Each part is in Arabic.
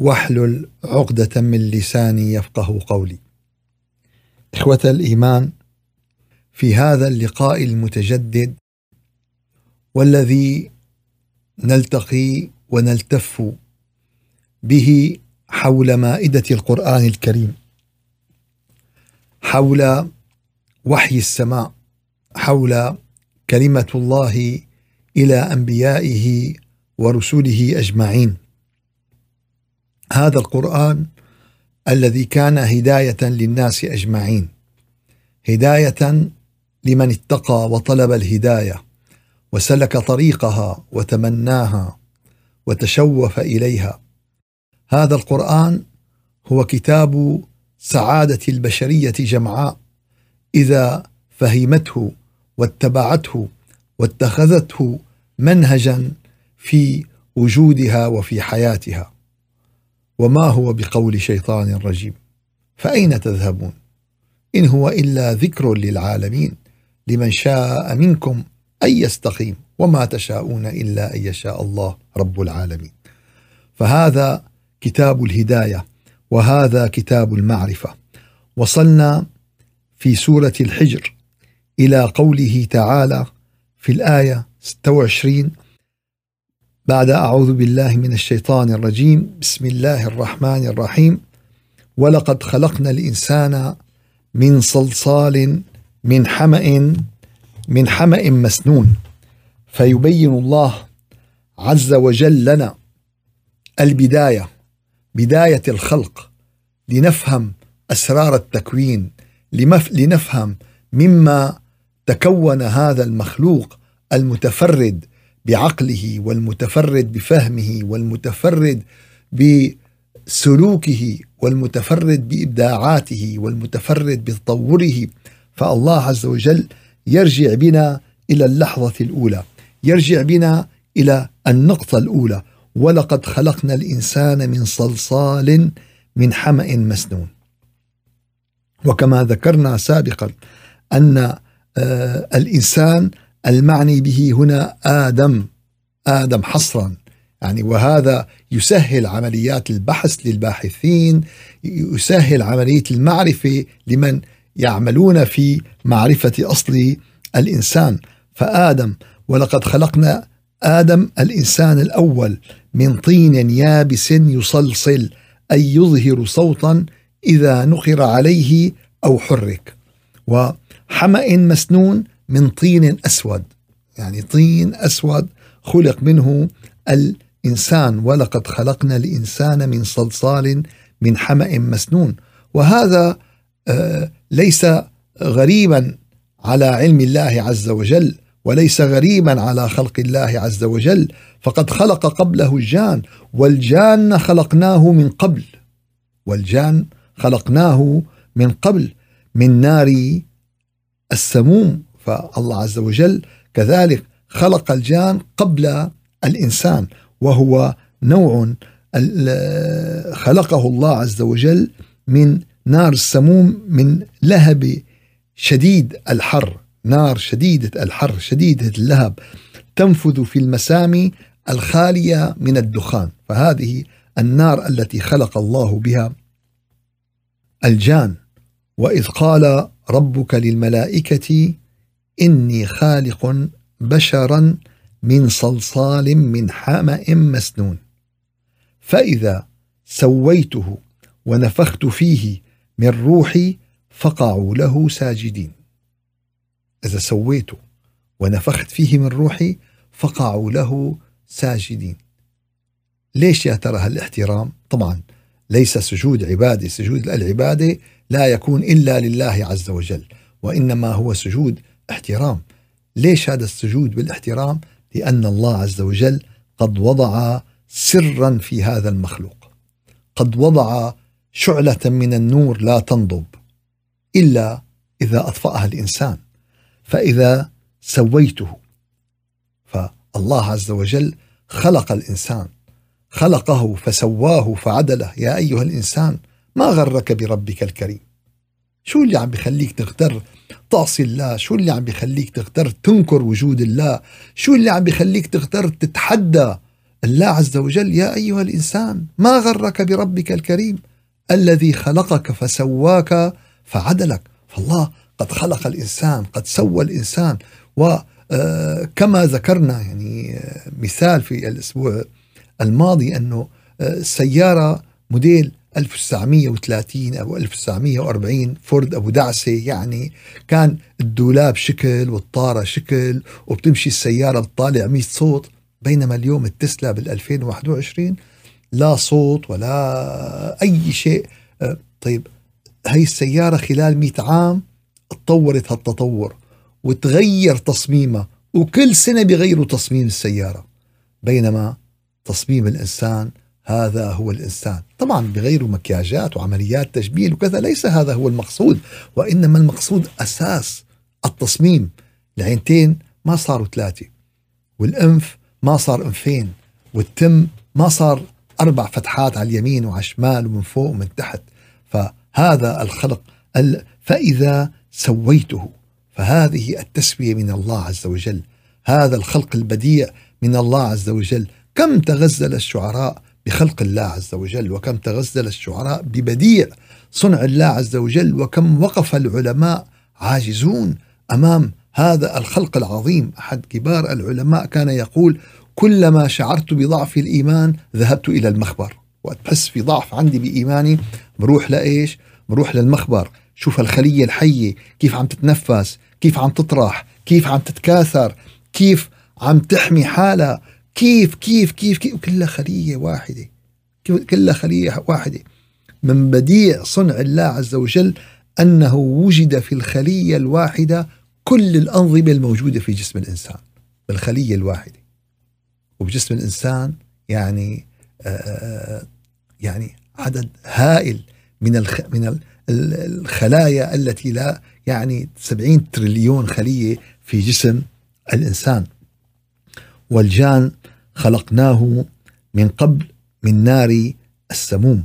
واحلل عقدة من لساني يفقه قولي. إخوة الإيمان في هذا اللقاء المتجدد والذي نلتقي ونلتف به حول مائدة القرآن الكريم حول وحي السماء حول كلمة الله إلى أنبيائه ورسله أجمعين هذا القرآن الذي كان هداية للناس أجمعين. هداية لمن اتقى وطلب الهداية وسلك طريقها وتمناها وتشوف إليها. هذا القرآن هو كتاب سعادة البشرية جمعاء إذا فهمته واتبعته واتخذته منهجا في وجودها وفي حياتها. وما هو بقول شيطان رجيم؟ فأين تذهبون؟ إن هو إلا ذكر للعالمين لمن شاء منكم أن يستقيم وما تشاءون إلا أن يشاء الله رب العالمين. فهذا كتاب الهداية وهذا كتاب المعرفة. وصلنا في سورة الحجر إلى قوله تعالى في الآية 26 بعد أعوذ بالله من الشيطان الرجيم. بسم الله الرحمن الرحيم. ولقد خلقنا الإنسان من صلصال من حمأ من حمأ مسنون. فيبين الله عز وجل لنا البداية بداية الخلق لنفهم أسرار التكوين لنفهم مما تكون هذا المخلوق المتفرد بعقله والمتفرد بفهمه والمتفرد بسلوكه والمتفرد بإبداعاته والمتفرد بتطوره فالله عز وجل يرجع بنا إلى اللحظة الأولى يرجع بنا إلى النقطة الأولى ولقد خلقنا الإنسان من صلصال من حمأ مسنون. وكما ذكرنا سابقا أن آه الإنسان المعني به هنا آدم آدم حصرا. يعني وهذا يسهل عمليات البحث للباحثين يسهل عملية المعرفة لمن يعملون في معرفة أصل الإنسان. فآدم ولقد خلقنا آدم الإنسان الأول من طين يابس يصلصل أي يظهر صوتا إذا نقر عليه أو حرك. وحمأ مسنون من طين أسود. يعني طين أسود خلق منه الإنسان ولقد خلقنا الإنسان من صلصال من حمأ مسنون. وهذا آه، ليس غريبا على علم الله عز وجل وليس غريبا على خلق الله عز وجل. فقد خلق قبله الجان والجان خلقناه من قبل. والجان خلقناه من قبل من نار السموم. فالله عز وجل كذلك خلق الجان قبل الإنسان وهو نوع خلقه الله عز وجل من نار السموم من لهب شديد الحر نار شديدة الحر شديدة اللهب تنفذ في المسامي الخالية من الدخان. فهذه النار التي خلق الله بها الجان. وإذ قال ربك للملائكة إني خالق بشرا من صلصال من حمأ مسنون. فإذا سويته ونفخت فيه من روحي فقعوا له ساجدين. إذا سويته ونفخت فيه من روحي فقعوا له ساجدين. ليش يا ترى هالاحترام؟ طبعا ليس سجود عبادة سجود العبادة لا يكون إلا لله عز وجل وإنما هو سجود احترام ليش هذا السجود بالاحترام؟ لأن الله عز وجل قد وضع سرا في هذا المخلوق. قد وضع شعلة من النور لا تنضب إلا إذا أطفأها الإنسان. فإذا سويته فالله عز وجل خلق الإنسان. خلقه فسواه فعدله. يا أيها الإنسان ما غرك بربك الكريم؟ شو اللي عم بخليك تغتر تعصي الله. شو اللي عم بخليك تغتر تنكر وجود الله؟ شو اللي عم بخليك تغتر تتحدى الله عز وجل؟ يا أيها الإنسان ما غرك بربك الكريم؟ الذي خلقك فسواك فعدلك. فالله قد خلق الإنسان قد سوى الإنسان. وكما ذكرنا يعني مثال في الأسبوع الماضي أنه سيارة موديل 1930 أو 1940 فورد أبو دعسة يعني كان الدولاب شكل والطارة شكل وبتمشي السيارة بتطالع 100 صوت بينما اليوم التسلا بال 2021 لا صوت ولا أي شيء. آه، طيب هي السيارة خلال 100 عام تطورت هالتطور وتغير تصميمها وكل سنة بيغيروا تصميم السيارة بينما تصميم الإنسان هذا هو الإنسان. طبعا بغيروا مكياجات وعمليات تجميل وكذا ليس هذا هو المقصود وإنما المقصود أساس التصميم. العينتين ما صاروا ثلاثة والأنف ما صار أنفين والتم ما صار أربع فتحات على اليمين وعلى الشمال ومن فوق ومن تحت. فهذا الخلق فإذا سويته فهذه التسوية من الله عز وجل. هذا الخلق البديع من الله عز وجل. كم تغزل الشعراء بخلق الله عز وجل وكم تغزل الشعراء ببديع صنع الله عز وجل وكم وقف العلماء عاجزون أمام هذا الخلق العظيم. أحد كبار العلماء كان يقول كلما شعرت بضعف الإيمان ذهبت إلى المخبر وقت في ضعف عندي بإيماني بروح لإيش؟ بروح للمخبر. شوف الخلية الحية كيف عم تتنفس كيف عم تطرح كيف عم تتكاثر كيف عم تحمي حالها. كيف كيف كيف كيف؟ كلها خلية واحدة. كلها خلية واحدة. من بديع صنع الله عز وجل أنه وجد في الخلية الواحدة كل الأنظمة الموجودة في جسم الإنسان. بالخلية الواحدة. وبجسم الإنسان يعني آه يعني عدد هائل من الخ من الخلايا التي لا يعني 70 تريليون خلية في جسم الإنسان. والجان خلقناه من قبل من نار السموم.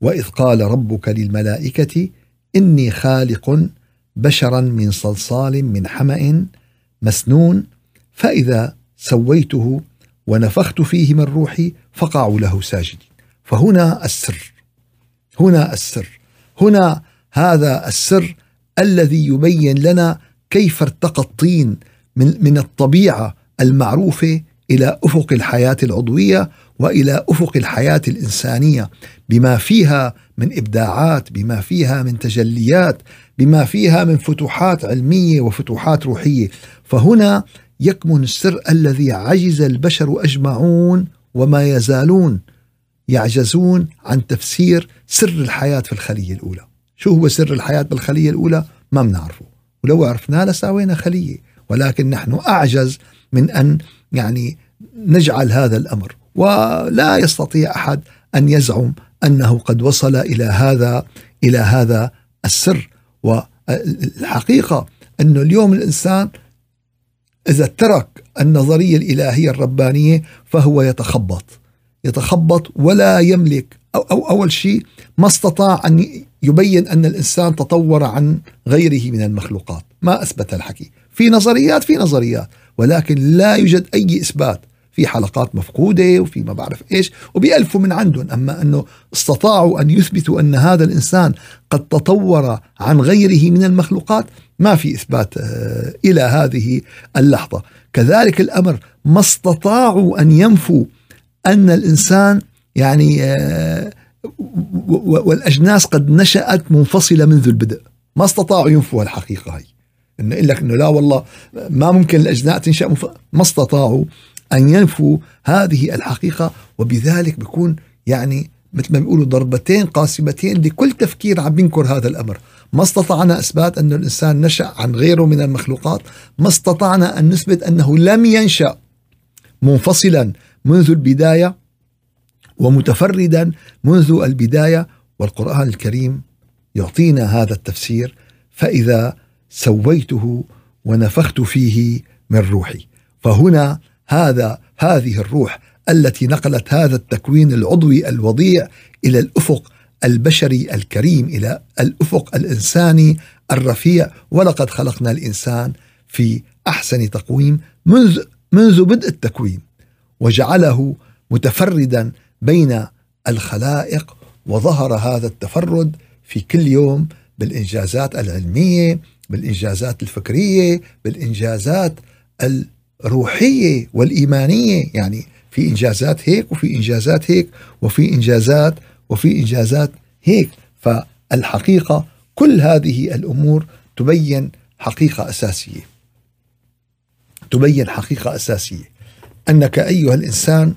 وإذ قال ربك للملائكة إني خالق بشرا من صلصال من حمأ مسنون فإذا سويته ونفخت فيه من روحي فقعوا له ساجدين. فهنا السر هنا السر هنا هذا السر الذي يبين لنا كيف ارتقى الطين من من الطبيعة المعروفة إلى أفق الحياة العضوية وإلى أفق الحياة الإنسانية بما فيها من إبداعات بما فيها من تجليات بما فيها من فتوحات علمية وفتوحات روحية. فهنا يكمن السر الذي عجز البشر أجمعون وما يزالون يعجزون عن تفسير سر الحياة في الخلية الأولى. شو هو سر الحياة بالخلية الأولى؟ ما بنعرفه. ولو عرفناه لساوينا خلية. ولكن نحن أعجز من أن يعني نجعل هذا الأمر. ولا يستطيع أحد أن يزعم أنه قد وصل إلى هذا إلى هذا السر. والحقيقة انه اليوم الإنسان إذا ترك النظرية الإلهية الربانية فهو يتخبط. يتخبط ولا يملك أو, أو أول شيء ما استطاع أن يبين أن الإنسان تطور عن غيره من المخلوقات. ما أثبت الحكي. في نظريات في نظريات. ولكن لا يوجد أي إثبات. في حلقات مفقودة وفي ما بعرف إيش وبيألفوا من عندهم. أما أنه استطاعوا أن يثبتوا أن هذا الإنسان قد تطور عن غيره من المخلوقات ما في إثبات آه، إلى هذه اللحظة. كذلك الأمر ما استطاعوا أن ينفوا أن الإنسان يعني آه، والأجناس قد نشأت منفصلة منذ البدء. ما استطاعوا ينفوا الحقيقة هي. إنه يقول لك إنه لا والله ما ممكن الأجزاء تنشأ مف... ما استطاعوا أن ينفوا هذه الحقيقة وبذلك بيكون يعني مثل ما بيقولوا ضربتين قاسمتين لكل تفكير عم بينكر هذا الأمر. ما استطعنا إثبات ان الإنسان نشأ عن غيره من المخلوقات ما استطعنا أن نثبت أنه لم ينشأ منفصلا منذ البداية ومتفردا منذ البداية والقرآن الكريم يعطينا هذا التفسير. فإذا سويته ونفخت فيه من روحي. فهنا هذا هذه الروح التي نقلت هذا التكوين العضوي الوضيع إلى الأفق البشري الكريم إلى الأفق الإنساني الرفيع. ولقد خلقنا الإنسان في أحسن تقويم منذ منذ بدء التكوين وجعله متفردا بين الخلائق وظهر هذا التفرد في كل يوم بالإنجازات العلمية بالإنجازات الفكرية بالإنجازات الروحية والإيمانية. يعني في إنجازات هيك وفي إنجازات هيك وفي إنجازات وفي إنجازات هيك. فالحقيقة كل هذه الأمور تبين حقيقة أساسية. تبين حقيقة أساسية. أنك أيها الإنسان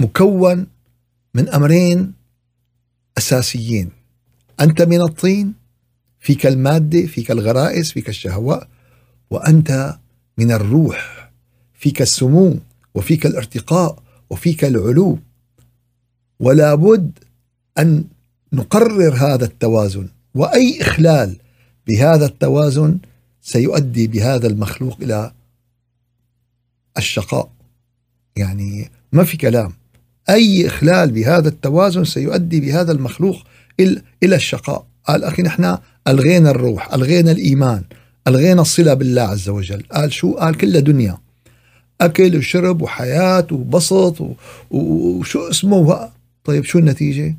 مكون من أمرين أساسيين. أنت من الطين فيك المادة فيك الغرائز فيك الشهوات وأنت من الروح فيك السمو وفيك الارتقاء وفيك العلو. ولا بد أن نقرر هذا التوازن وأي إخلال بهذا التوازن سيؤدي بهذا المخلوق إلى الشقاء. يعني ما في كلام. أي إخلال بهذا التوازن سيؤدي بهذا المخلوق إلى الشقاء. قال أخي نحن ألغينا الروح ألغينا الإيمان ألغينا الصلة بالله عز وجل. قال شو؟ قال كلها دنيا. أكل وشرب وحياة وبسط وشو اسمه؟ طيب شو النتيجة؟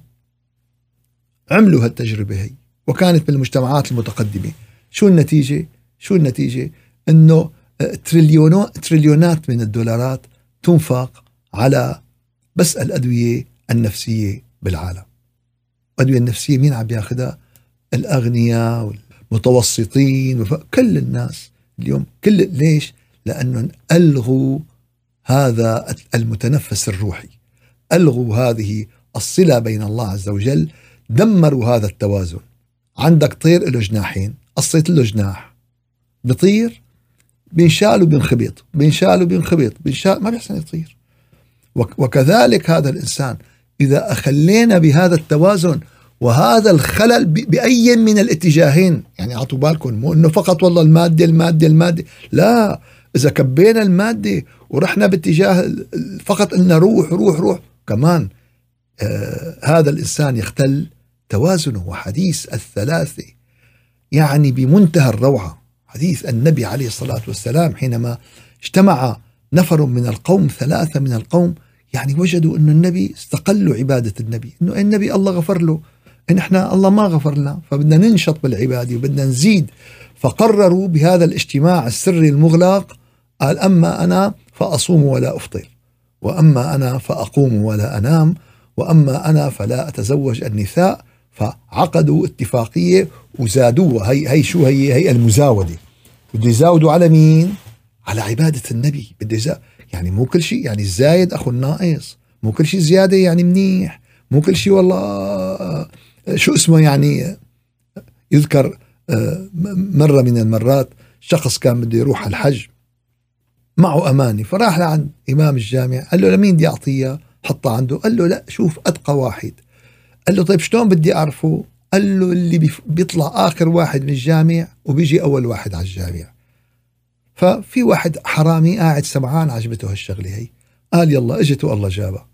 عملوا هالتجربة هي وكانت بالمجتمعات المتقدمة. شو النتيجة؟ شو النتيجة؟ إنه تريليونات تريليونات من الدولارات تنفق على بس الأدوية النفسية بالعالم. الأدوية النفسية مين عم ياخذها الأغنياء والمتوسطين كل الناس اليوم كل ليش؟ لأنهم ألغوا هذا المتنفس الروحي. ألغوا هذه الصلة بين الله عز وجل دمروا هذا التوازن. عندك طير له جناحين. قصيت له جناح. بطير؟ بينشال وبينخبط بينشال وبينخبط بينشال ما بيحسن يطير. وكذلك هذا الإنسان إذا أخلينا بهذا التوازن وهذا الخلل بأي من الاتجاهين؟ يعني أعطوا بالكم مو أنه فقط والله المادة المادة المادة. لا إذا كبينا المادة ورحنا باتجاه فقط قلنا روح روح روح. كمان آه هذا الإنسان يختل توازنه وحديث الثلاثة يعني بمنتهى الروعة. حديث النبي عليه الصلاة والسلام حينما اجتمع نفر من القوم ثلاثة من القوم يعني وجدوا أن النبي استقلوا عبادة النبي أنه النبي الله غفر له. إن إحنا الله ما غفر لنا فبدنا ننشط بالعبادة وبدنا نزيد. فقرروا بهذا الاجتماع السري المغلق قال أما أنا فأصوم ولا أفطر وأما أنا فأقوم ولا أنام وأما أنا فلا أتزوج النساء فعقدوا اتفاقية وزادوها هي هي شو هي؟ هي المزاودة. بده يزاودوا على مين؟ على عبادة النبي. بده يزا يعني مو كل شيء يعني الزايد أخو الناقص. مو كل شيء زيادة يعني منيح. مو كل شيء والله شو اسمه يعني يذكر آه، مرة من المرات شخص كان بده يروح الحج معه أماني فراح لعند إمام الجامع قال له لمين بدي أعطيها حطها عنده قال له لا شوف أتقى واحد. قال له طيب شلون بدي أعرفه؟ قال له اللي بيطلع آخر واحد من الجامع وبيجي أول واحد على الجامع. ففي واحد حرامي قاعد سمعان عجبته هالشغلة هي. قال يلا اجت والله جابها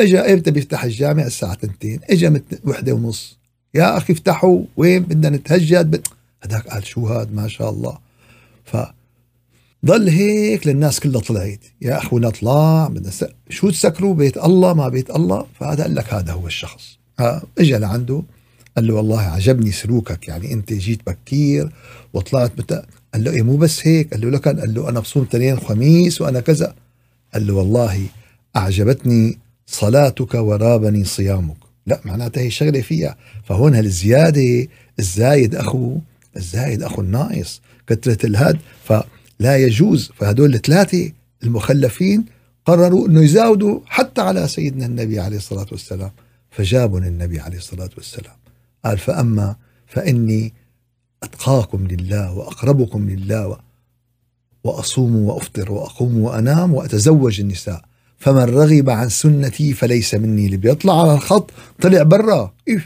إجا إمتى بيفتح الجامع الساعة 2 إجا مت وحدة ونص. يا أخي افتحوا وين بدنا نتهجد؟ هذاك قال شو هاد؟ ما شاء الله. ف ضل هيك للناس كلها طلعت. يا اخونا اطلع بدنا س... شو تسكروا؟ بيت الله ما بيت الله. فهذا قال لك هذا هو الشخص. اجى لعنده. قال له والله عجبني سلوكك. يعني أنت جيت بكير وطلعت بتا... قال له إيه مو بس هيك. قال له لكن قال له أنا بصوم تنين خميس وأنا كذا. قال له والله أعجبتني صلاتك ورابني صيامك. لا معناتها هي شغلة فيها. فهون هالزيادة الزايد أخو الزايد أخو الناقص كثرة الهد. فلا يجوز. فهدول الثلاثة المخلفين قرروا أنه يزاودوا حتى على سيدنا النبي عليه الصلاة والسلام. فجابوا النبي عليه الصلاة والسلام. قال فأما فإني أتقاكم لله وأقربكم لله وأصوم وأفطر وأقوم وأنام وأتزوج النساء. فمن رغب عن سنتي فليس مني. اللي بيطلع على الخط طلع برا. إيه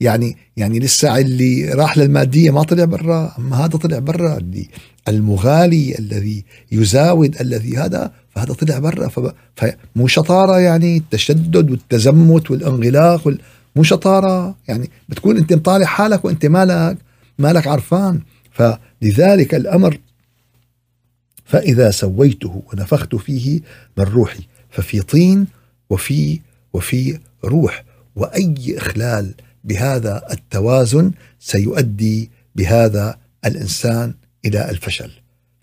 يعني يعني لسه اللي راح للمادية ما طلع برا. أما هذا طلع برا. اللي المغالي الذي يزاود الذي هذا فهذا طلع برا. فمو شطارة يعني التشدد والتزمت والانغلاق وال مو شطارة. يعني بتكون أنت مطالع حالك وأنت مالك مالك عرفان. فلذلك الأمر فإذا سويته ونفخت فيه من روحي ففي طين وفي وفي روح وأي إخلال بهذا التوازن سيؤدي بهذا الإنسان إلى الفشل.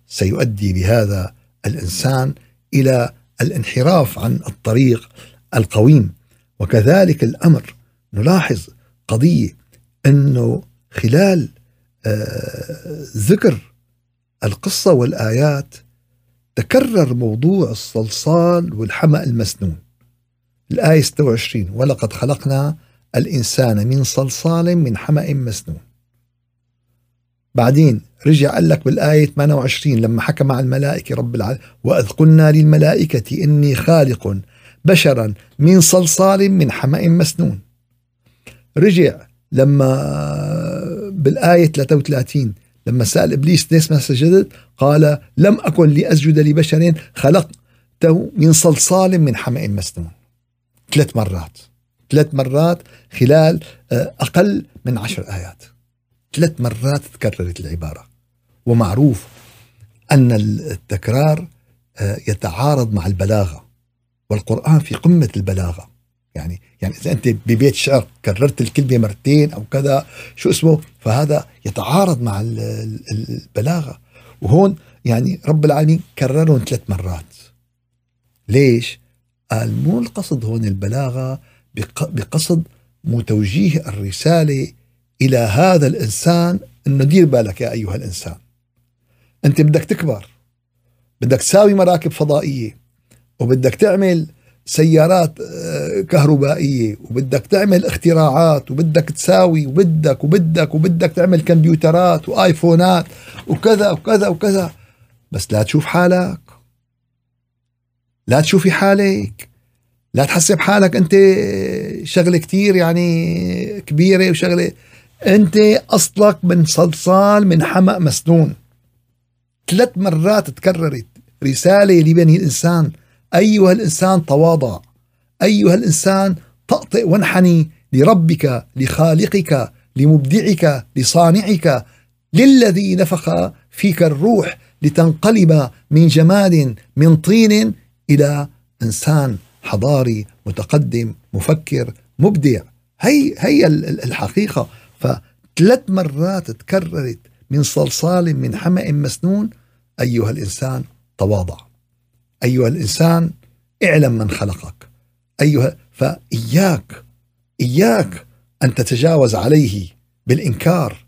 سيؤدي بهذا الإنسان إلى الانحراف عن الطريق القويم. وكذلك الأمر نلاحظ قضية أنه خلال آه، ذكر القصة والآيات تكرر موضوع الصلصال والحمأ المسنون. الآية 26 ولقد خلقنا الإنسان من صلصال من حمأ مسنون. بعدين رجع قال لك بالآية 28 لما حكى مع الملائكة رب العالمين وإذ قلنا للملائكة إني خالق بشرا من صلصال من حمأ مسنون. رجع لما بالآية 33 لما سأل إبليس ليش ما سجدت قال لم أكن لأسجد لبشر خلقته من صلصال من حمأ مسنون. ثلاث مرات. ثلاث مرات خلال آه، أقل من عشر آيات. ثلاث مرات تكررت العبارة. ومعروف أن التكرار آه، يتعارض مع البلاغة. والقرآن في قمة البلاغة. يعني يعني إذا أنت ببيت شعر كررت الكلمة مرتين أو كذا شو اسمه؟ فهذا يتعارض مع البلاغة. وهون يعني رب العالمين كررهم ثلاث مرات. ليش؟ قال مو القصد هون البلاغة بقصد مو توجيه الرسالة إلى هذا الإنسان أنه دير بالك يا أيها الإنسان. أنت بدك تكبر. بدك تساوي مراكب فضائية. وبدك تعمل سيارات آه، كهربائية وبدك تعمل اختراعات وبدك تساوي وبدك وبدك وبدك تعمل كمبيوترات وآيفونات وكذا وكذا وكذا. بس لا تشوف حالك. لا تشوفي حالك. لا تحسب حالك أنت شغلة كتير يعني كبيرة وشغلة. أنت أصلك من صلصال من حمأ مسنون. ثلاث مرات تكررت رسالة لبني الإنسان. أيها الإنسان تواضع. أيها الإنسان طأطئ وانحني لربك لخالقك لمبدعك لصانعك للذي نفخ فيك الروح لتنقلب من جماد من طين إلى إنسان حضاري متقدم مفكر مبدع. هي هي الحقيقة. فثلاث مرات تكررت من صلصال من حمأ مسنون أيها الإنسان تواضع. أيها الإنسان اعلم من خلقك. أيها فإياك إياك أن تتجاوز عليه بالإنكار.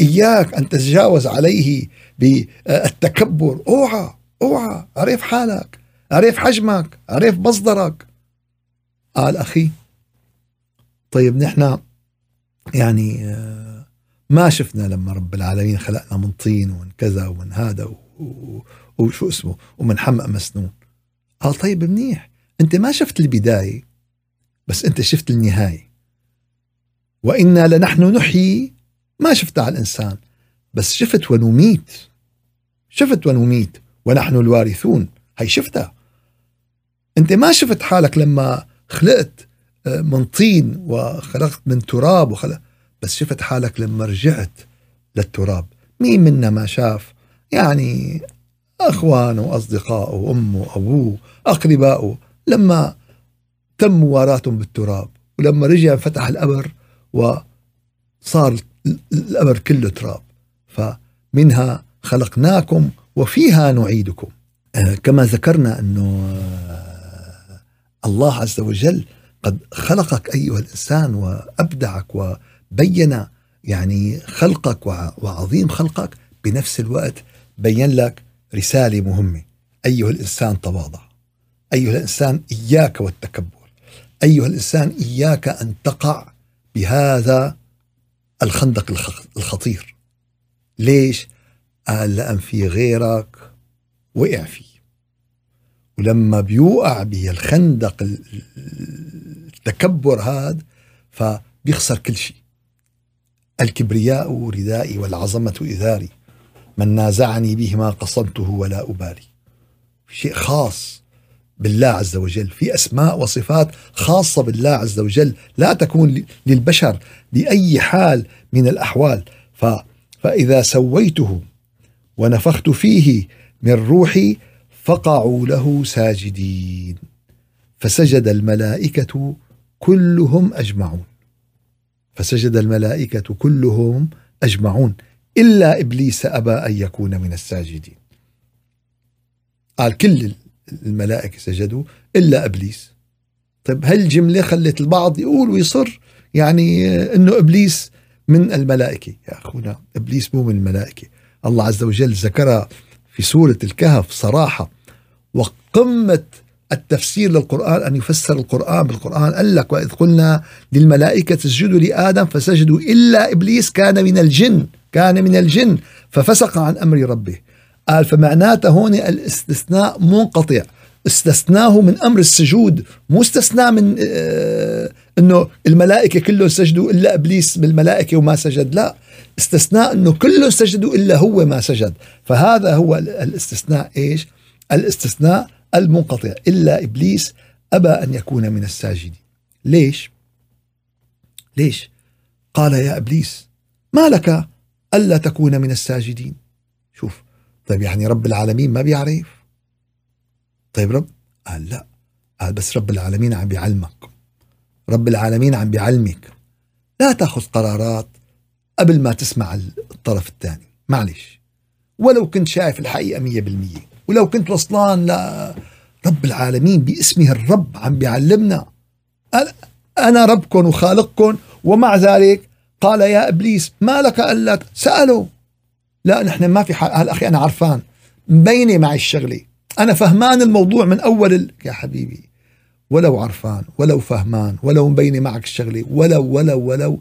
إياك أن تتجاوز عليه بالتكبر. أوعى أوعى. عرف حالك عرف حجمك عرف مصدرك. قال أخي طيب نحن يعني آه، ما شفنا لما رب العالمين خلقنا من طين ومن كذا ومن هذا وشو اسمه ومن حمأ مسنون. قال طيب منيح أنت ما شفت البداية بس أنت شفت النهاية. وإنا لنحن نحيي ما شفتها على الإنسان بس شفت ونميت. شفت ونميت ونحن الوارثون. هي شفتها. أنت ما شفت حالك لما خلقت آه، من طين وخلقت من تراب وخلق بس شفت حالك لما رجعت للتراب. مين منا ما شاف؟ يعني اخوانه واصدقائه وامه وابوه اقربائه لما تم مواراتهم بالتراب ولما رجع فتح القبر وصار القبر كله تراب. فمنها خلقناكم وفيها نعيدكم. آه، كما ذكرنا أنه آه، الله عز وجل قد خلقك أيها الإنسان وأبدعك وبين يعني خلقك وعظيم خلقك بنفس الوقت بين لك رسالة مهمة. أيها الإنسان تواضع. أيها الإنسان إياك والتكبر. أيها الإنسان إياك أن تقع بهذا الخندق الخطير. ليش؟ قال لأن في غيرك وقع فيه. ولما بيوقع به الخندق التكبر هذا فبيخسر كل شيء. الكبرياء ردائي والعظمة إذاري. من نازعني به ما قصمته ولا أبالي. شيء خاص بالله عز وجل في أسماء وصفات خاصة بالله عز وجل لا تكون للبشر بأي حال من الأحوال. ف فإذا سويته ونفخت فيه من روحي فقعوا له ساجدين. فسجد الملائكة كلهم أجمعون. فسجد الملائكة كلهم أجمعون. إلا إبليس أبى أن يكون من الساجدين. قال كل الملائكة سجدوا إلا إبليس. طيب هالجملة خلت البعض يقول ويصر؟ يعني أنه إبليس من الملائكة. يا أخونا إبليس مو من الملائكة. الله عز وجل ذكرها في سورة الكهف صراحة. وقمة التفسير للقرآن أن يفسر القرآن بالقرآن. قال لك وإذ قلنا للملائكة اسجدوا لآدم فسجدوا إلا إبليس كان من الجن. كان من الجن ففسق عن أمر ربه. قال فمعناته هون الاستثناء منقطع. استثناه من أمر السجود مو استثناء من آه إنه الملائكة كلهم سجدوا إلا إبليس بالملائكة وما سجد لا. استثناء إنه كلهم سجدوا إلا هو ما سجد. فهذا هو الاستثناء إيش؟ الاستثناء المنقطع. إلا إبليس أبى أن يكون من الساجدين. ليش؟ ليش؟ قال يا إبليس ما لك ألا تكون من الساجدين. شوف طيب يعني رب العالمين ما بيعرف؟ طيب رب قال لا. قال بس رب العالمين عم بيعلمك. رب العالمين عم بيعلمك. لا تأخذ قرارات قبل ما تسمع الطرف الثاني. معلش. ولو كنت شايف الحقيقة مية بالمية. ولو كنت وصلان لرب العالمين باسمه الرب عم بيعلمنا. أنا ربكم وخالقكم ومع ذلك قال يا إبليس ما لك ألا سأله لا نحن ما في حال هلا أخي أنا عرفان. مبينه معي الشغلة. أنا فهمان الموضوع من أول ال... يا حبيبي ولو عرفان ولو فهمان ولو مبينه معك الشغلة ولو ولو ولو.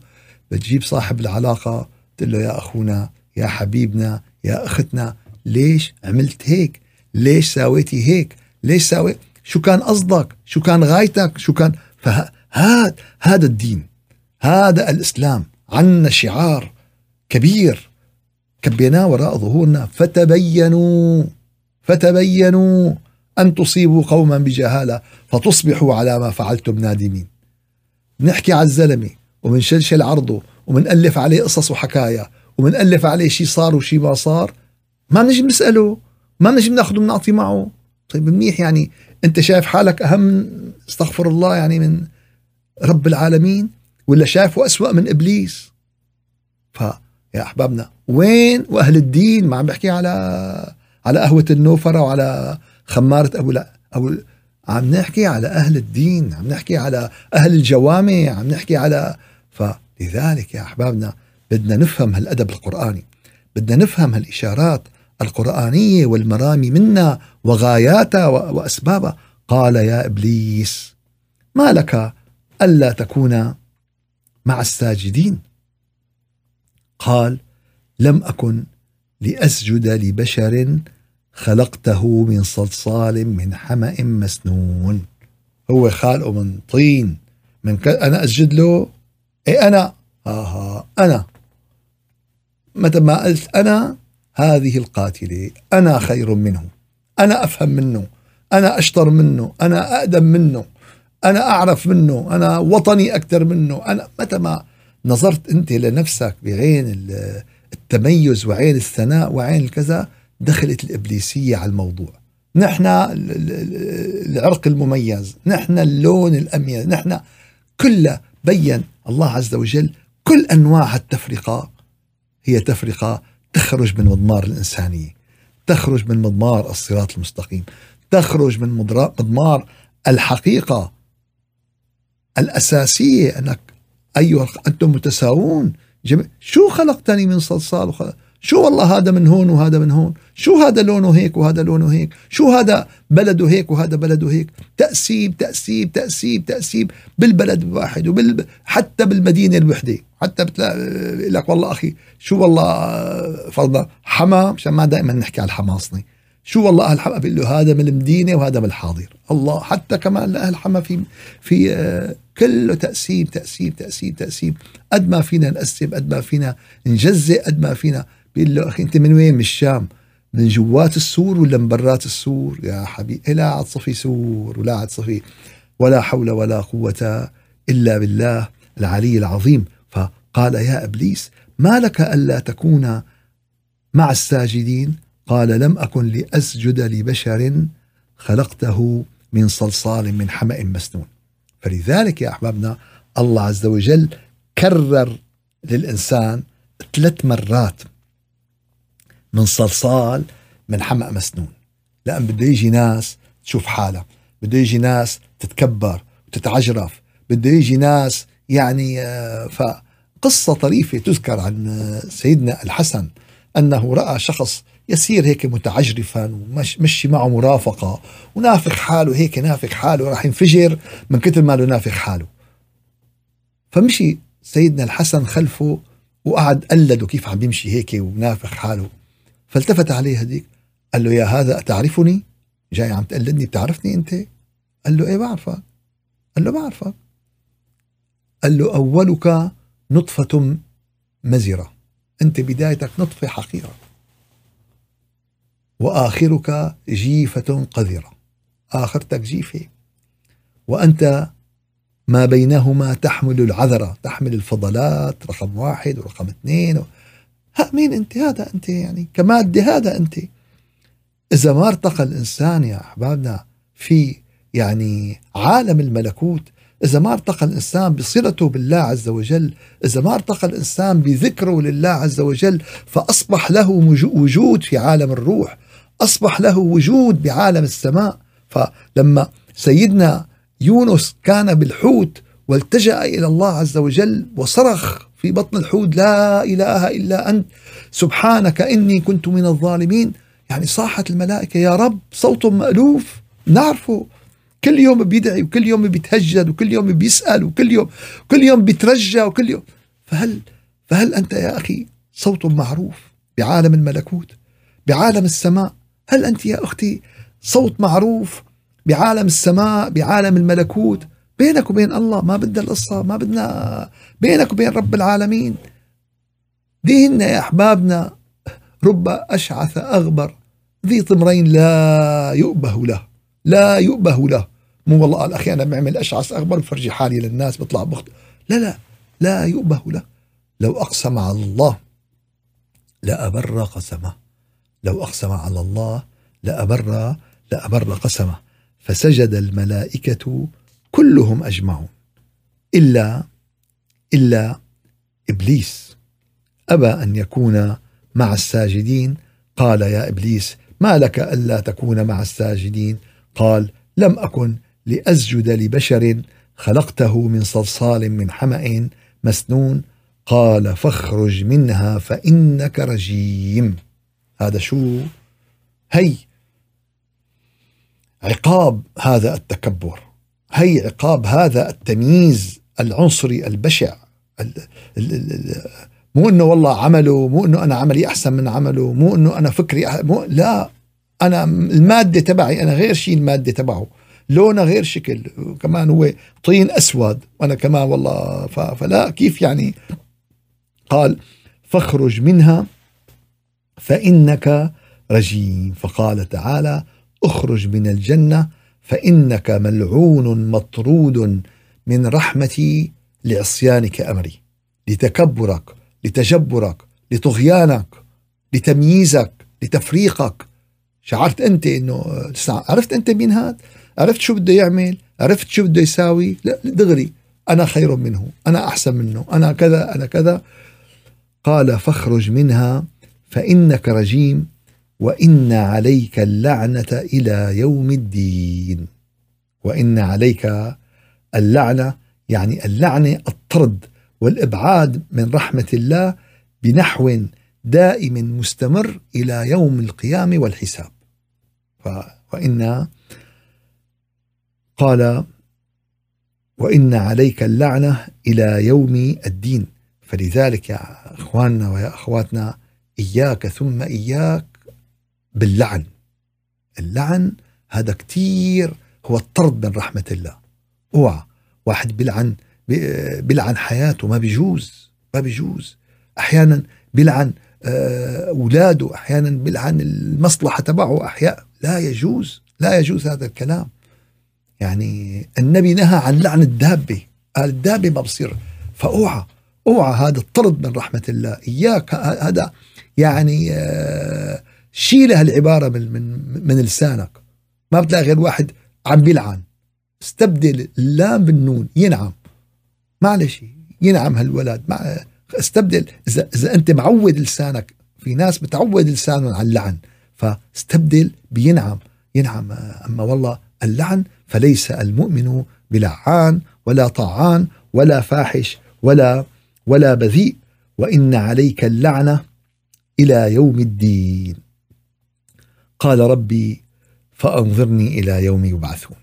بتجيب صاحب العلاقة تقول له يا أخونا يا حبيبنا يا أختنا ليش عملت هيك؟ ليش ساويتي هيك؟ ليش ساوي؟ شو كان قصدك؟ شو كان غايتك؟ شو كان فهذا هذا الدين هذا الإسلام. عنا شعار كبير. كبيناه وراء ظهورنا. فتبينوا فتبينوا أن تصيبوا قوما بجهالة فتصبحوا على ما فعلتم نادمين. نحكي على الزلمة ومنشلشل عرضه ومنألف عليه قصص وحكايا ومنألف عليه شيء صار وشيء ما صار. ما بنجي بنسأله ما بنجي بناخذه بنعطي معه. طيب منيح يعني. أنت شايف حالك أهم؟ استغفر الله يعني من رب العالمين. ولا شايفه أسوأ من إبليس. ف يا أحبابنا وين وأهل الدين؟ ما عم بحكي على على قهوة النوفرة وعلى خمارة أبو لا أبو عم نحكي على أهل الدين عم نحكي على أهل الجوامع عم نحكي على فلذلك يا أحبابنا بدنا نفهم هالأدب القرآني بدنا نفهم هالإشارات القرآنية والمرامي منا وغاياتها وأسبابها. قال يا إبليس ما لك ألا تكون مع الساجدين. قال لم أكن لأسجد لبشر خلقته من صلصال من حمأ مسنون. هو خالقه من طين من ك... أنا أسجد له؟ إيه أنا؟ آها أنا. متى ما قلت أنا هذه القاتلة أنا خير منه أنا أفهم منه أنا أشطر منه أنا أقدم منه. أنا أعرف منه أنا وطني أكثر منه. أنا متى ما نظرت أنت لنفسك بعين التميز وعين الثناء وعين الكذا دخلت الإبليسية على الموضوع. نحن العرق المميز نحن اللون الأميز نحن كل بين الله عز وجل كل أنواع التفرقة هي تفرقة تخرج من مضمار الإنسانية تخرج من مضمار الصراط المستقيم تخرج من مضمار الحقيقة الأساسية أنك أيها أنتم متساوون. جميع شو خلقتني من صلصال وخلق شو والله هذا من هون وهذا من هون؟ شو هذا لونه هيك وهذا لونه هيك؟ شو هذا بلده هيك وهذا بلده هيك؟ تأسيب تأسيب تأسيب تأسيب بالبلد الواحد وبال حتى بالمدينة الوحدة. حتى بتلاقي لك والله أخي شو والله فرضا حما مشان ما دائما نحكي على الحماصني شو والله أهل حما بيقول له هذا من المدينة وهذا من الحاضر. الله حتى كمان لاهل حما في في آه، كله تقسيم تقسيم تقسيم تقسيم. قد ما فينا نقسم قد ما فينا نجزئ قد ما فينا. بيقول له أخي أنت من وين؟ من الشام. من جوات السور ولا من برات السور؟ يا حبيبي لا عاد صفي سور ولا عاد صفي. ولا حول ولا قوة إلا بالله العلي العظيم. فقال يا إبليس ما لك ألا تكون مع الساجدين؟ قال لم أكن لأسجد لبشر خلقته من صلصال من حمأ مسنون. فلذلك يا أحبابنا الله عز وجل كرر للإنسان ثلاث مرات من صلصال من حمأ مسنون. لأن بده يجي ناس تشوف حالها بده يجي ناس تتكبر وتتعجرف بده يجي ناس يعني آه، فقصة طريفة تذكر عن آه، سيدنا الحسن أنه رأى شخص يسير هيك متعجرفا ومشي معه مرافقة ونافخ حاله هيك نافخ حاله راح ينفجر من كثر ما له نافخ حاله. فمشي سيدنا الحسن خلفه وقعد قلده كيف عم يمشي هيك ونافخ حاله. فالتفت عليه هديك قال له يا هذا أتعرفني؟ جاي عم تقلدني بتعرفني أنت؟ قال له إيه بعرفك. قال له بعرفك. قال له أولك نطفة مزرة أنت بدايتك نطفة حقيرة. وآخرك جيفة قذرة. آخرتك جيفة. وأنت ما بينهما تحمل العذرة تحمل الفضلات رقم واحد ورقم اثنين ها مين أنت؟ هذا أنت يعني كمادة هذا أنت. إذا ما ارتقى الإنسان يا أحبابنا في يعني عالم الملكوت إذا ما ارتقى الإنسان بصلته بالله عز وجل إذا ما ارتقى الإنسان بذكره لله عز وجل فأصبح له وجود في عالم الروح. أصبح له وجود بعالم السماء. فلما سيدنا يونس كان بالحوت والتجأ إلى الله عز وجل وصرخ في بطن الحوت لا إله إلا أنت سبحانك إني كنت من الظالمين. يعني صاحت الملائكة يا رب صوت مألوف نعرفه. كل يوم بيدعي وكل يوم بيتهجد وكل يوم بيسأل وكل يوم كل يوم بيترجى وكل يوم. فهل فهل أنت يا أخي صوت معروف بعالم الملكوت بعالم السماء؟ هل أنت يا أختي صوت معروف بعالم السماء بعالم الملكوت؟ بينك وبين الله ما بدنا القصة ما بدنا بينك وبين رب العالمين. ديننا يا أحبابنا رب أشعث أغبر ذي طمرين لا يؤبه له لا يؤبه له. مو والله قال أخي أنا بعمل أشعث أغبر بفرجي حالي للناس بطلع بخت. لا لا لا يؤبه له. لو أقسم على الله لأبر قسمه لو أقسم على الله لأبر لأبر قسمه. فسجد الملائكة كلهم أجمعون. إلا إلا إبليس. أبى أن يكون مع الساجدين. قال يا إبليس ما لك ألا تكون مع الساجدين؟ قال لم أكن لأسجد لبشر خلقته من صلصال من حمأ مسنون. قال فاخرج منها فإنك رجيم. هذا شو؟ هي عقاب هذا التكبر. هي عقاب هذا التمييز العنصري البشع. مو إنه والله عمله مو إنه أنا عملي أحسن من عمله مو إنه أنا فكري. مو لا. أنا المادة تبعي أنا غير شيء المادة تبعه. لونه غير شكل كمان هو طين أسود. وأنا كمان والله. فلا كيف يعني؟ قال فاخرج منها فإنك رجيم. فقال تعالى اخرج من الجنة فإنك ملعون مطرود من رحمتي لعصيانك أمري. لتكبرك لتجبرك لطغيانك لتمييزك لتفريقك. شعرت أنت إنه عرفت أنت مين هاد عرفت شو بده يعمل؟ عرفت شو بده يساوي؟ لا دغري أنا خير منه أنا أحسن منه أنا كذا أنا كذا. قال فاخرج منها. فإنك رجيم وإن عليك اللعنة إلى يوم الدين. وإن عليك اللعنة يعني اللعنه الطرد والإبعاد من رحمة الله بنحو دائم مستمر إلى يوم القيامه والحساب. وإن قال وإن عليك اللعنة إلى يوم الدين. فلذلك يا إخواننا ويا أخواتنا إياك ثم إياك باللعن. اللعن هذا كتير هو الطرد من رحمة الله. أوعى واحد بلعن بلعن حياته ما بيجوز ما بيجوز. أحيانا بلعن آه، أولاده أحيانا بلعن المصلحة تبعه أحياء. لا يجوز لا يجوز هذا الكلام. يعني النبي نهى عن لعن الدابة. قال الدابة ما بصير. فأوعى أوعى هذا الطرد من رحمة الله. إياك هذا يعني آه، شيل هالعبارة من من من لسانك. ما بتلاقي غير واحد عم بيلعن. استبدل اللام بالنون ينعم. معلش ينعم هالولد. مع استبدل إذا إذا أنت معود لسانك في ناس بتعود لسانهم على اللعن فاستبدل بينعم. ينعم أما والله اللعن فليس المؤمن بلعان ولا طاعان ولا فاحش ولا ولا بذيء. وإن عليك اللعنة إلى يوم الدين. قال ربي فأنظرني إلى يوم يبعثون.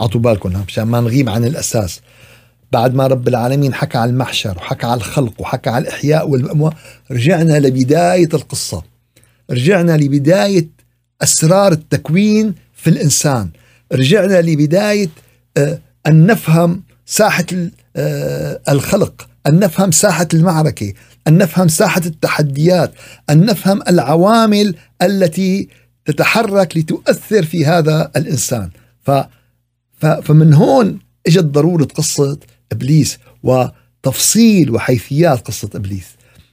اعطوا بالكم مشان ما نغيب عن الأساس. بعد ما رب العالمين حكى على المحشر وحكى على الخلق وحكى على الإحياء والأموات رجعنا لبداية القصة. رجعنا لبداية أسرار التكوين في الإنسان. رجعنا لبداية آه، أن نفهم ساحة آه، الخلق أن نفهم ساحة المعركة. أن نفهم ساحة التحديات أن نفهم العوامل التي تتحرك لتؤثر في هذا الإنسان. ف فمن هون إجت ضرورة قصة إبليس وتفصيل وحيثيات قصة إبليس.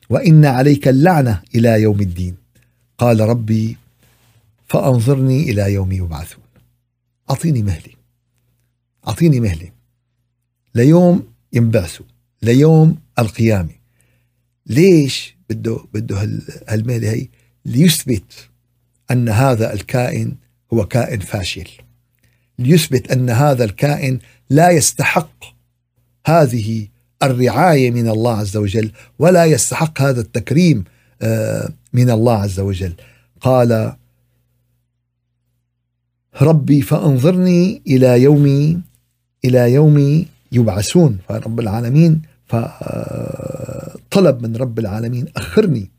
وإن عليك اللعنة إلى يوم الدين. قال ربي فأنظرني إلى يوم يبعثون. أعطيني مهله أعطيني مهله ليوم ينبعثوا ليوم القيامة. ليش بده بده هالمهله هي؟ ليثبت أن هذا الكائن هو كائن فاشل. ليثبت أن هذا الكائن لا يستحق هذه الرعاية من الله عز وجل ولا يستحق هذا التكريم آه، من الله عز وجل. قال ربي فأنظرني إلى يوم إلى يوم يبعثون. فرب العالمين فطلب من رب العالمين أخرني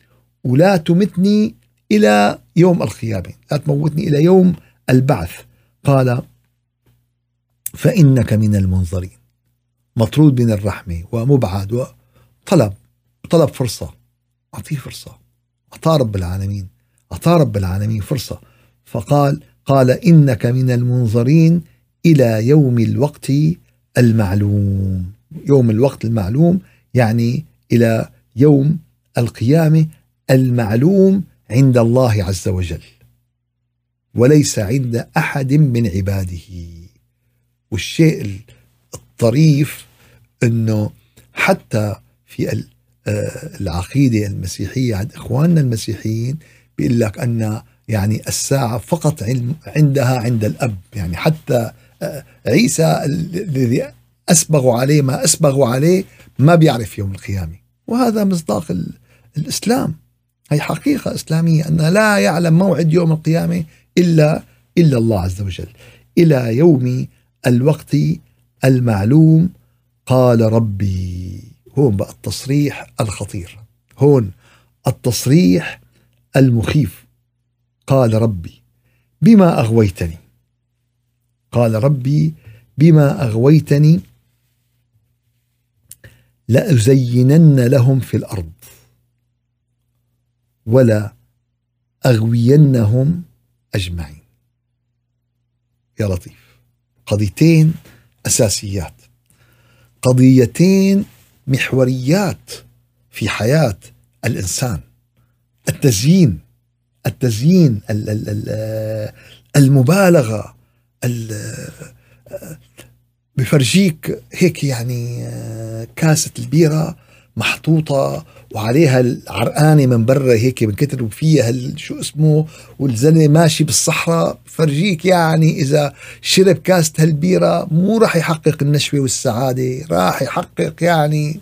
ولا تمتني إلى يوم القيامه لا تموتني إلى يوم البعث. قال فإنك من المنظرين مطرود من الرحمة ومبعد وطلب طلب فرصة أعطيه فرصة أعطاه رب العالمين أعطاه رب العالمين فرصة. فقال قال إنك من المنظرين إلى يوم الوقت المعلوم. يوم الوقت المعلوم يعني إلى يوم القيامة المعلوم عند الله عز وجل وليس عند أحد من عباده. والشيء الطريف إنه حتى في آه، العقيدة المسيحية عند إخواننا المسيحيين بيقول لك أن يعني الساعة فقط عندها عند الأب. يعني حتى آه، عيسى الذي أسبغوا عليه ما أسبغوا عليه ما بيعرف يوم القيامة. وهذا مصداق الإسلام. هي حقيقة إسلامية أن لا يعلم موعد يوم القيامة الا إلا الله عز وجل. إلى يوم الوقت المعلوم قال ربي. هون بقى التصريح الخطير. هون التصريح المخيف. قال ربي بما أغويتني. قال ربي بما أغويتني لأزينن لهم في الأرض. ولا أغوينهم أجمعين. يا لطيف. قضيتين أساسيات. قضيتين محوريات في حياة الإنسان. التزيين التزيين المبالغة بفرجيك هيك يعني كاسة البيرة محطوطة وعليها العرقانة من برا هيك من كتر فيها شو اسمه والزلمة ماشي بالصحراء. فرجيك يعني إذا شرب كاسة هالبيرة مو راح يحقق النشوة والسعادة راح يحقق يعني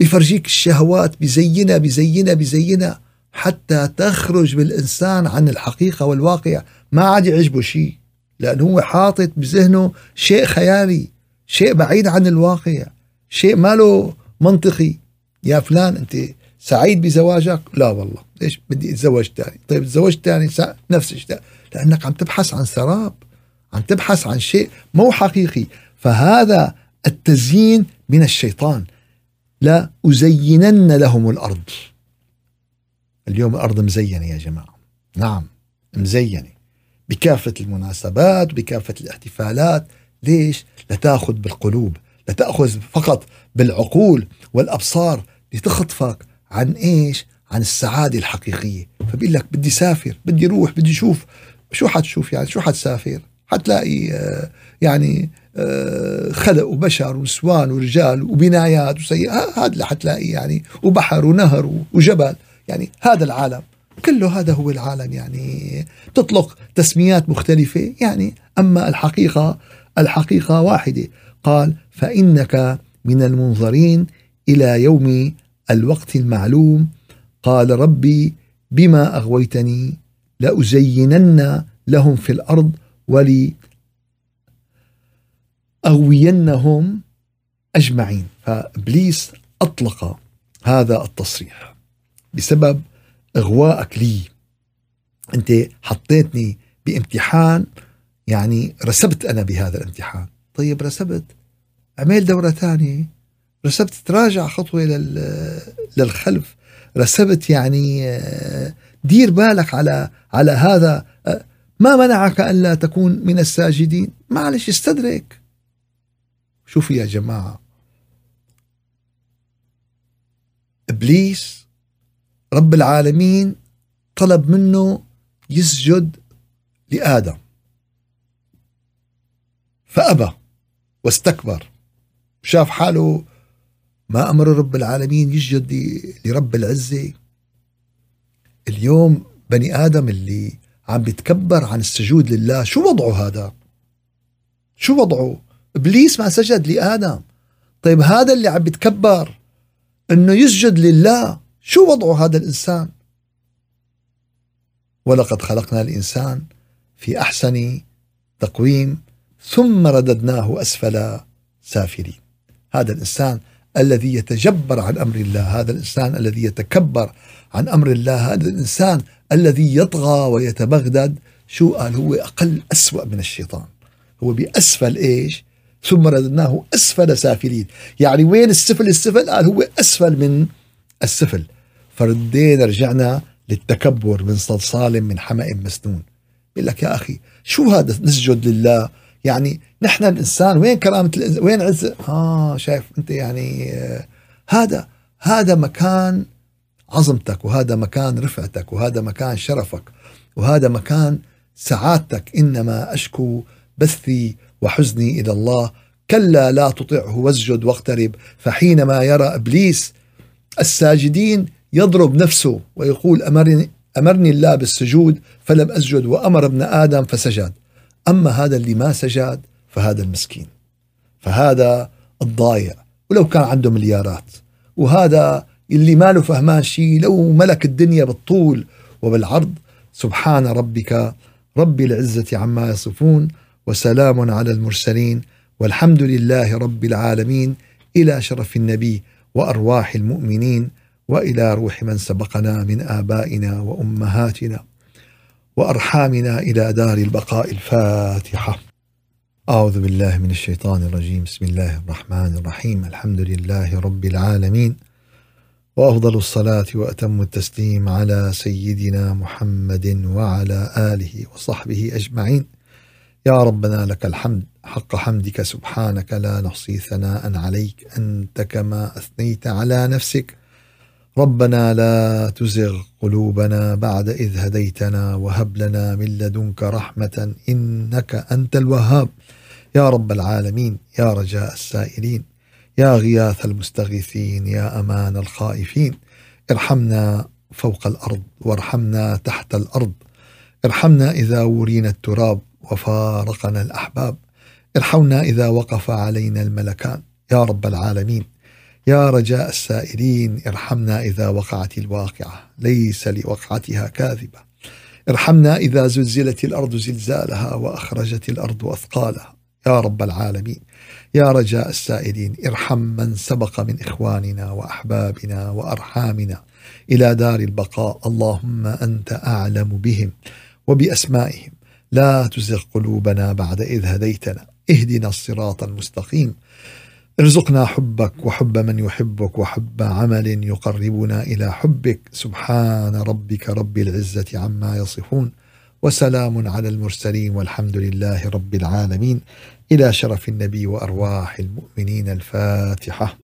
بفرجيك الشهوات بزينها بزينها بزينها حتى تخرج بالإنسان عن الحقيقة والواقع. ما عاد يعجبه شيء لأنه هو حاطط بذهنه شيء خيالي شيء بعيد عن الواقع شيء ما له منطقي. يا فلان أنت سعيد بزواجك؟ لا والله. ليش بدي أتزوج تاني؟ طيب تزوج تاني نفس الشيء. لأنك عم تبحث عن سراب عم تبحث عن شيء مو حقيقي. فهذا التزيين من الشيطان. لا أزينن لهم الأرض. اليوم الأرض مزينة يا جماعة. نعم مزينة. بكافة المناسبات بكافة الاحتفالات. ليش؟ لتأخذ بالقلوب لتأخذ فقط بالعقول والأبصار لتخطفك عن إيش؟ عن السعادة الحقيقية. فبيقول لك بدي سافر بدي روح بدي شوف. شو حتشوف يعني؟ شو حتسافر؟ حتلاقي آه، يعني آه، خلق وبشر ونسوان ورجال وبنايات وسيئات. هذا اللي حتلاقيه يعني. وبحر ونهر وجبل. يعني هذا العالم. كله هذا هو العالم يعني تطلق تسميات مختلفة يعني أما الحقيقة الحقيقة واحدة. قال فإنك من المنظرين إلى يوم الوقت المعلوم. قال ربي بما أغويتني لأزينن لهم في الأرض ولي أغوينهم أجمعين. فإبليس أطلق هذا التصريح بسبب إغوائك لي. أنت حطيتني بامتحان يعني رسبت أنا بهذا الامتحان. طيب رسبت. عمل دورة ثانية. رسبت تراجع خطوة للخلف. رسبت يعني آه، دير بالك على على هذا. آه، ما منعك ألا تكون من الساجدين؟ معلش استدرك. شوفوا يا جماعة. إبليس رب العالمين طلب منه يسجد لآدم. فأبى واستكبر شاف حاله ما أمر رب العالمين يسجد لرب العزة. اليوم بني آدم اللي عم بيتكبر عن السجود لله شو وضعه هذا؟ شو وضعه؟ إبليس ما سجد لآدم. طيب هذا اللي عم بيتكبر إنه يسجد لله. شو وضعه هذا الإنسان؟ ولقد خلقنا الإنسان في أحسن تقويم ثم رددناه أسفل سافلين. هذا الإنسان الذي يتجبر عن أمر الله هذا الإنسان الذي يتكبر عن أمر الله هذا الإنسان الذي يطغى ويتبغدد. شو قال؟ هو أقل أسوأ من الشيطان. هو بأسفل إيش؟ ثم رددناه أسفل سافلين. يعني وين السفل؟ السفل قال هو أسفل من السفل. فردينا رجعنا للتكبر من صلصال من حمأ مسنون. بيقول لك يا أخي شو هذا نسجد لله؟ يعني نحن الإنسان وين كرامة الإنسان وين عزة آه شايف أنت يعني آه هذا هذا مكان عظمتك وهذا مكان رفعتك وهذا مكان شرفك وهذا مكان سعادتك. إنما أشكو بثي وحزني إلى الله. كلا لا تطعه واسجد واقترب. فحينما يرى إبليس الساجدين يضرب نفسه ويقول امرني أمرني الله بالسجود فلم أسجد وأمر ابن آدم فسجد. أما هذا اللي ما سجد فهذا المسكين. فهذا الضايع. ولو كان عنده مليارات. وهذا اللي ما له فهمان شيء لو ملك الدنيا بالطول وبالعرض. سبحان ربك رب العزة عما يصفون وسلام على المرسلين والحمد لله رب العالمين إلى شرف النبي وأرواح المؤمنين. وإلى روح من سبقنا من آبائنا وأمهاتنا وأرحامنا إلى دار البقاء الفاتحة. أعوذ بالله من الشيطان الرجيم، بسم الله الرحمن الرحيم، الحمد لله رب العالمين. وأفضل الصلاة وأتم التسليم على سيدنا محمد وعلى آله وصحبه أجمعين. يا ربنا لك الحمد حق حمدك سبحانك لا نحصي ثناء عليك أنت كما أثنيت على نفسك ربنا لا تزغ قلوبنا بعد إذ هديتنا وهب لنا من لدنك رحمة إنك أنت الوهاب. يا رب العالمين يا رجاء السائلين يا غياث المستغيثين يا أمان الخائفين ارحمنا فوق الأرض وارحمنا تحت الأرض. ارحمنا إذا ورينا التراب وفارقنا الأحباب. ارحمنا إذا وقف علينا الملكان. يا رب العالمين يا رجاء السائلين ارحمنا إذا وقعت الواقعة. ليس لوقعتها كاذبة. ارحمنا إذا زلزلت الأرض زلزالها وأخرجت الأرض أثقالها. يا رب العالمين. يا رجاء السائلين ارحم من سبق من إخواننا وأحبابنا وأرحامنا إلى دار البقاء. اللهم أنت أعلم بهم وبأسمائهم. لا تزغ قلوبنا بعد إذ هديتنا. اهدنا الصراط المستقيم. ارزقنا حبك وحب من يحبك وحب عمل يقربنا إلى حبك. سبحان ربك رب العزة عما يصفون وسلام على المرسلين والحمد لله رب العالمين. إلى شرف النبي وأرواح المؤمنين الفاتحة.